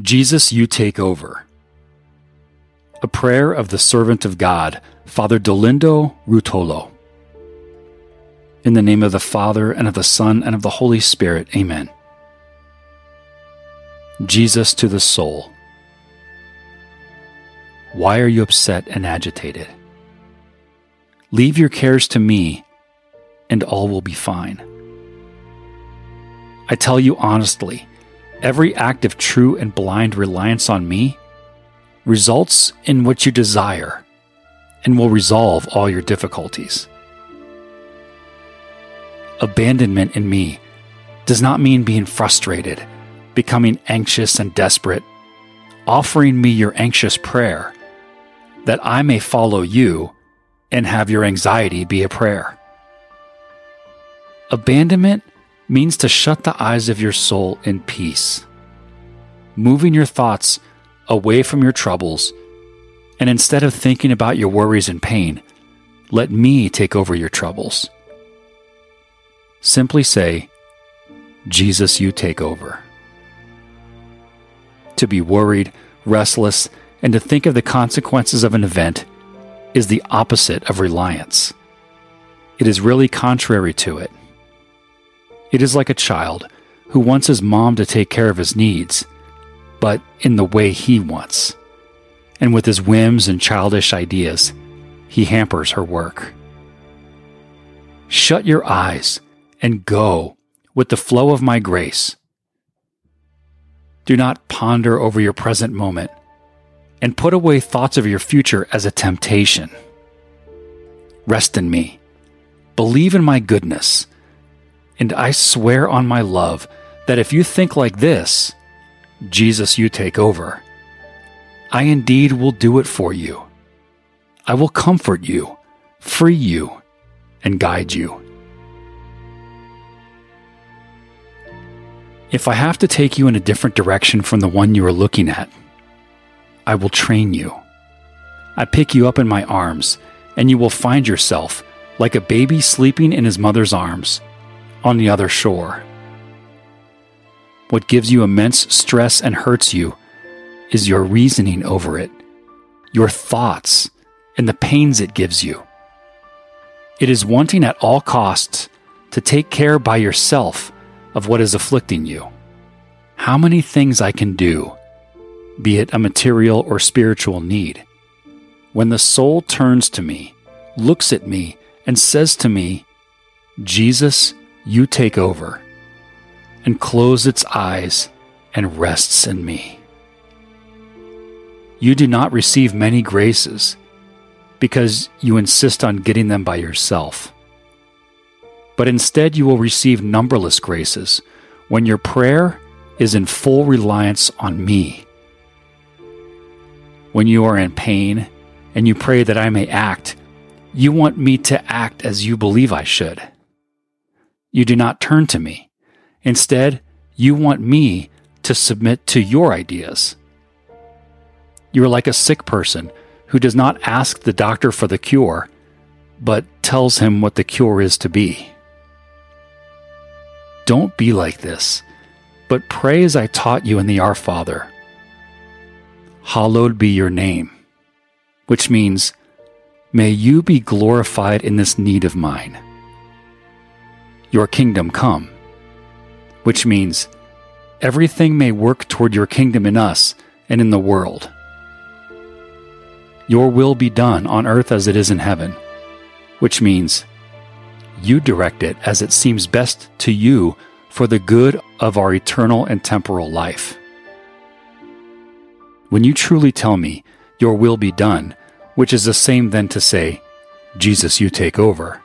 Jesus, you take over. A prayer of the servant of God, Father Dolindo Ruotolo. In the name of the Father, and of the Son, and of the Holy Spirit, amen. Jesus to the soul. Why are you upset and agitated? Leave your cares to me, and all will be fine. I tell you honestly, every act of true and blind reliance on me results in what you desire and will resolve all your difficulties. Abandonment in me does not mean being frustrated, becoming anxious and desperate, offering me your anxious prayer that I may follow you and have your anxiety be a prayer. Abandonment means to shut the eyes of your soul in peace, moving your thoughts away from your troubles, and instead of thinking about your worries and pain, let me take over your troubles. Simply say, Jesus, you take over. To be worried, restless, and to think of the consequences of an event is the opposite of reliance. It is really contrary to it. It is like a child who wants his mom to take care of his needs, but in the way he wants. And with his whims and childish ideas, he hampers her work. Shut your eyes and go with the flow of my grace. Do not ponder over your present moment and put away thoughts of your future as a temptation. Rest in me. Believe in my goodness and I swear on my love that if you think like this, Jesus, you take over. I indeed will do it for you. I will comfort you, free you, and guide you. If I have to take you in a different direction from the one you are looking at, I will train you. I pick you up in my arms, and you will find yourself like a baby sleeping in his mother's arms on the other shore. What gives you immense stress and hurts you is your reasoning over it, your thoughts, and the pains it gives you. It is wanting at all costs to take care by yourself of what is afflicting you. How many things I can do, be it a material or spiritual need. When the soul turns to me, looks at me, and says to me, Jesus, you take over and close its eyes and rests in me. You do not receive many graces because you insist on getting them by yourself. But instead, you will receive numberless graces when your prayer is in full reliance on me. When you are in pain and you pray that I may act, you want me to act as you believe I should you do not turn to me. Instead, you want me to submit to your ideas. You are like a sick person who does not ask the doctor for the cure, but tells him what the cure is to be. Don't be like this, but pray as I taught you in the Our Father. Hallowed be your name, which means, May you be glorified in this need of mine your kingdom come, which means everything may work toward your kingdom in us and in the world. Your will be done on earth as it is in heaven, which means you direct it as it seems best to you for the good of our eternal and temporal life. When you truly tell me, Your will be done, which is the same then to say, Jesus, you take over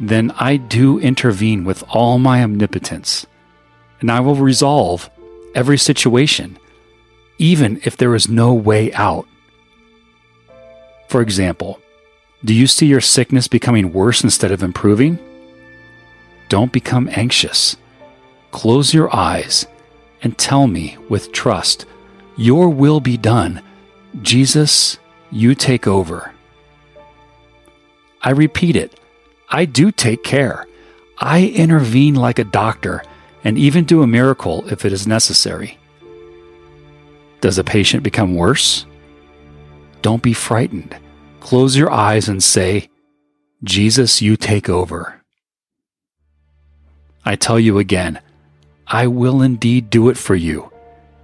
then I do intervene with all my omnipotence, and I will resolve every situation, even if there is no way out. For example, do you see your sickness becoming worse instead of improving? Don't become anxious. Close your eyes and tell me with trust, Your will be done. Jesus, you take over. I repeat it I do take care. I intervene like a doctor and even do a miracle if it is necessary. Does the patient become worse? Don't be frightened. Close your eyes and say, Jesus, you take over. I tell you again, I will indeed do it for you,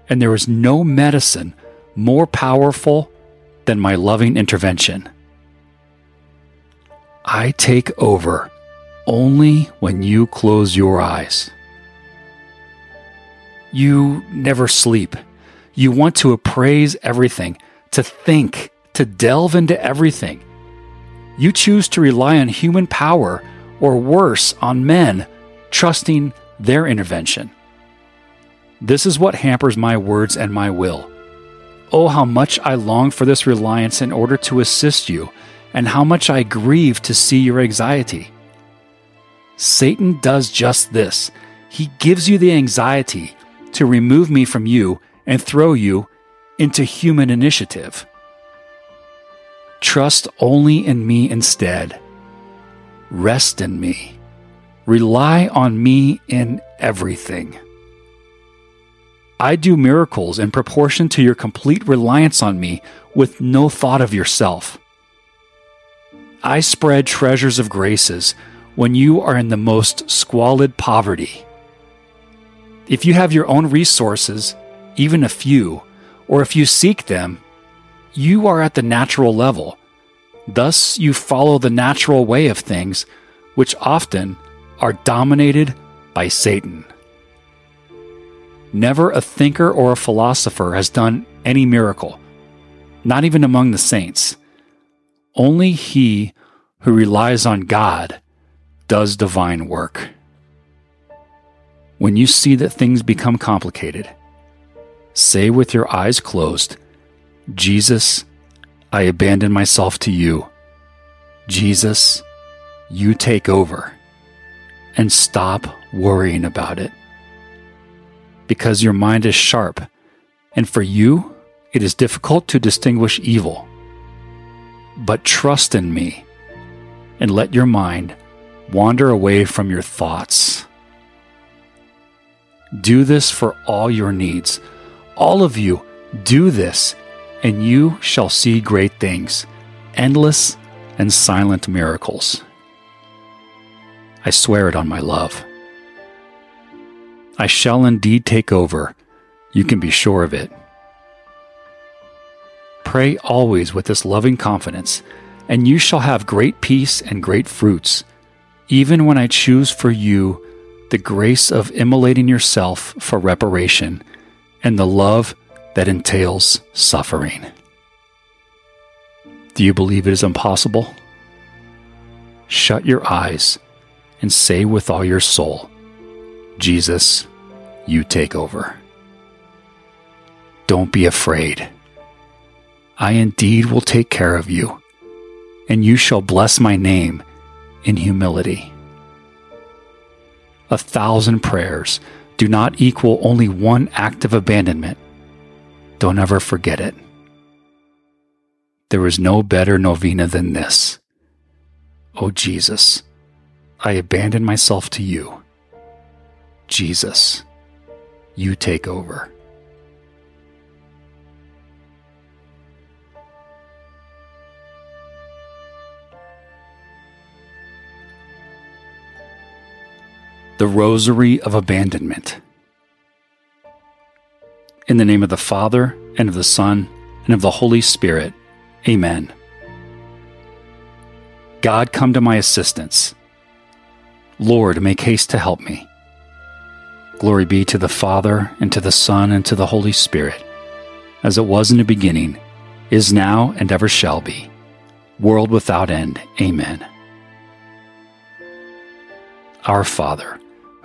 and there is no medicine more powerful than my loving intervention. I take over only when you close your eyes. You never sleep. You want to appraise everything, to think, to delve into everything. You choose to rely on human power, or worse, on men, trusting their intervention. This is what hampers my words and my will. Oh, how much I long for this reliance in order to assist you and how much I grieve to see your anxiety. Satan does just this. He gives you the anxiety to remove me from you and throw you into human initiative. Trust only in me instead. Rest in me. Rely on me in everything. I do miracles in proportion to your complete reliance on me with no thought of yourself. I spread treasures of graces when you are in the most squalid poverty. If you have your own resources, even a few, or if you seek them, you are at the natural level. Thus, you follow the natural way of things, which often are dominated by Satan. Never a thinker or a philosopher has done any miracle, not even among the saints. Only he who relies on God does divine work. When you see that things become complicated, say with your eyes closed, Jesus, I abandon myself to you. Jesus, you take over. And stop worrying about it. Because your mind is sharp, and for you, it is difficult to distinguish evil. But trust in me and let your mind wander away from your thoughts. Do this for all your needs. All of you, do this, and you shall see great things, endless and silent miracles. I swear it on my love. I shall indeed take over. You can be sure of it. Pray always with this loving confidence and you shall have great peace and great fruits, even when I choose for you the grace of immolating yourself for reparation and the love that entails suffering. Do you believe it is impossible? Shut your eyes and say with all your soul, Jesus, you take over. Don't be afraid. I indeed will take care of you and you shall bless my name in humility. A thousand prayers do not equal only one act of abandonment. Don't ever forget it. There is no better novena than this. O oh Jesus, I abandon myself to you. Jesus, you take over. The Rosary of Abandonment. In the name of the Father, and of the Son, and of the Holy Spirit. Amen. God, come to my assistance. Lord, make haste to help me. Glory be to the Father, and to the Son, and to the Holy Spirit, as it was in the beginning, is now, and ever shall be, world without end. Amen. Our Father,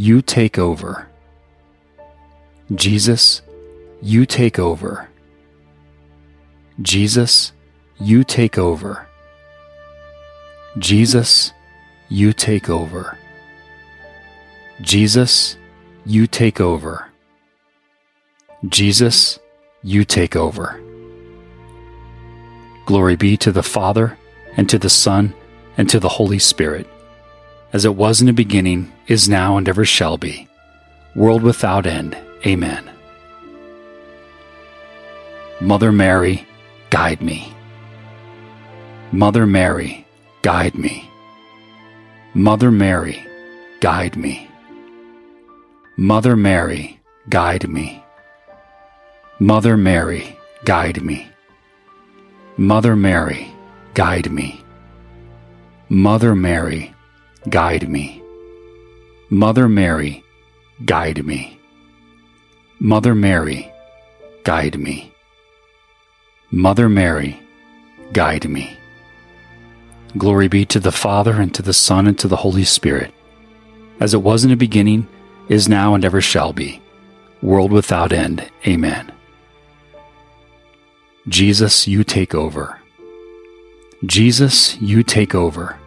you take over. Jesus, you take over. Jesus, you take over. Jesus, you take over. Jesus, you take over. Jesus, you take over. Glory be to the Father, and to the Son, and to the Holy Spirit, as it was in the beginning, is now, and ever shall be, world without end. Amen. Mother Mary, guide me. Mother Mary, guide me. Mother Mary, guide me. Mother Mary, guide me. Mother Mary, guide me. Mother Mary, guide me. Mother Mary, guide me. Mother Mary, guide me. Mother Mary, guide me. Mother Mary, guide me. Glory be to the Father, and to the Son, and to the Holy Spirit, as it was in the beginning, is now, and ever shall be, world without end. Amen. Jesus, you take over. Jesus, you take over.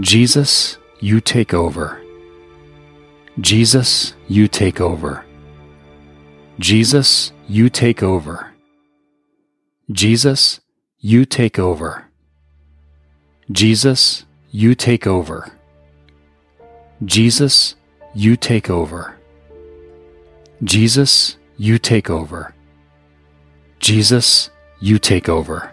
Jesus, you take over. Jesus, you take over. Jesus, you take over. Jesus, you take over. Jesus, you take over. Jesus, you take over. Jesus, you take over. Jesus, you take over.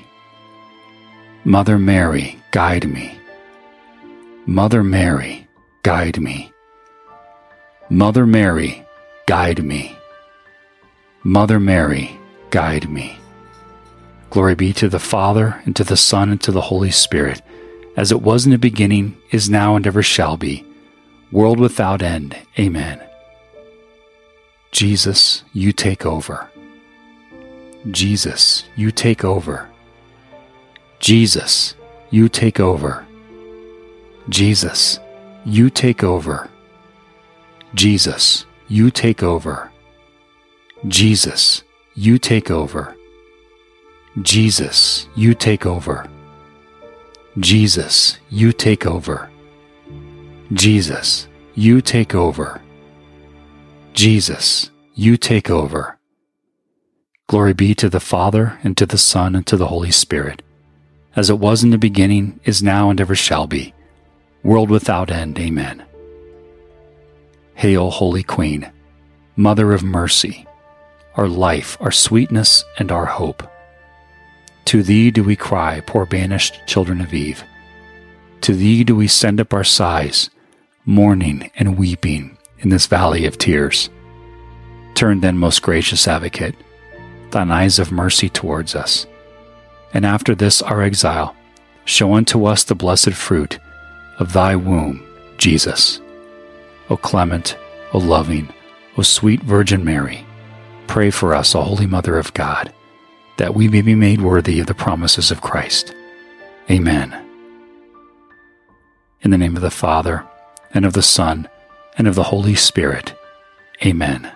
Mother Mary, guide me. Mother Mary, guide me. Mother Mary, guide me. Mother Mary, guide me. Glory be to the Father, and to the Son, and to the Holy Spirit, as it was in the beginning, is now, and ever shall be world without end. Amen. Jesus, you take over. Jesus, you take over. Jesus, you take over. Jesus, you take over. Jesus, you take over. Jesus, you take over. Jesus, you take over. Jesus, you take over. Jesus, you take over. Jesus, you take over. Glory be to the Father, and to the Son, and to the Holy Spirit, as it was in the beginning, is now, and ever shall be, world without end. Amen. Hail, Holy Queen, Mother of Mercy, our life, our sweetness, and our hope. To thee do we cry, poor banished children of Eve. To thee do we send up our sighs mourning and weeping in this valley of tears. Turn then, most gracious advocate, thine eyes of mercy towards us. And after this our exile, show unto us the blessed fruit of thy womb, Jesus. O clement, O loving, O sweet Virgin Mary, pray for us, O Holy Mother of God, that we may be made worthy of the promises of Christ. Amen. In the name of the Father, and of the Son, and of the Holy Spirit. Amen.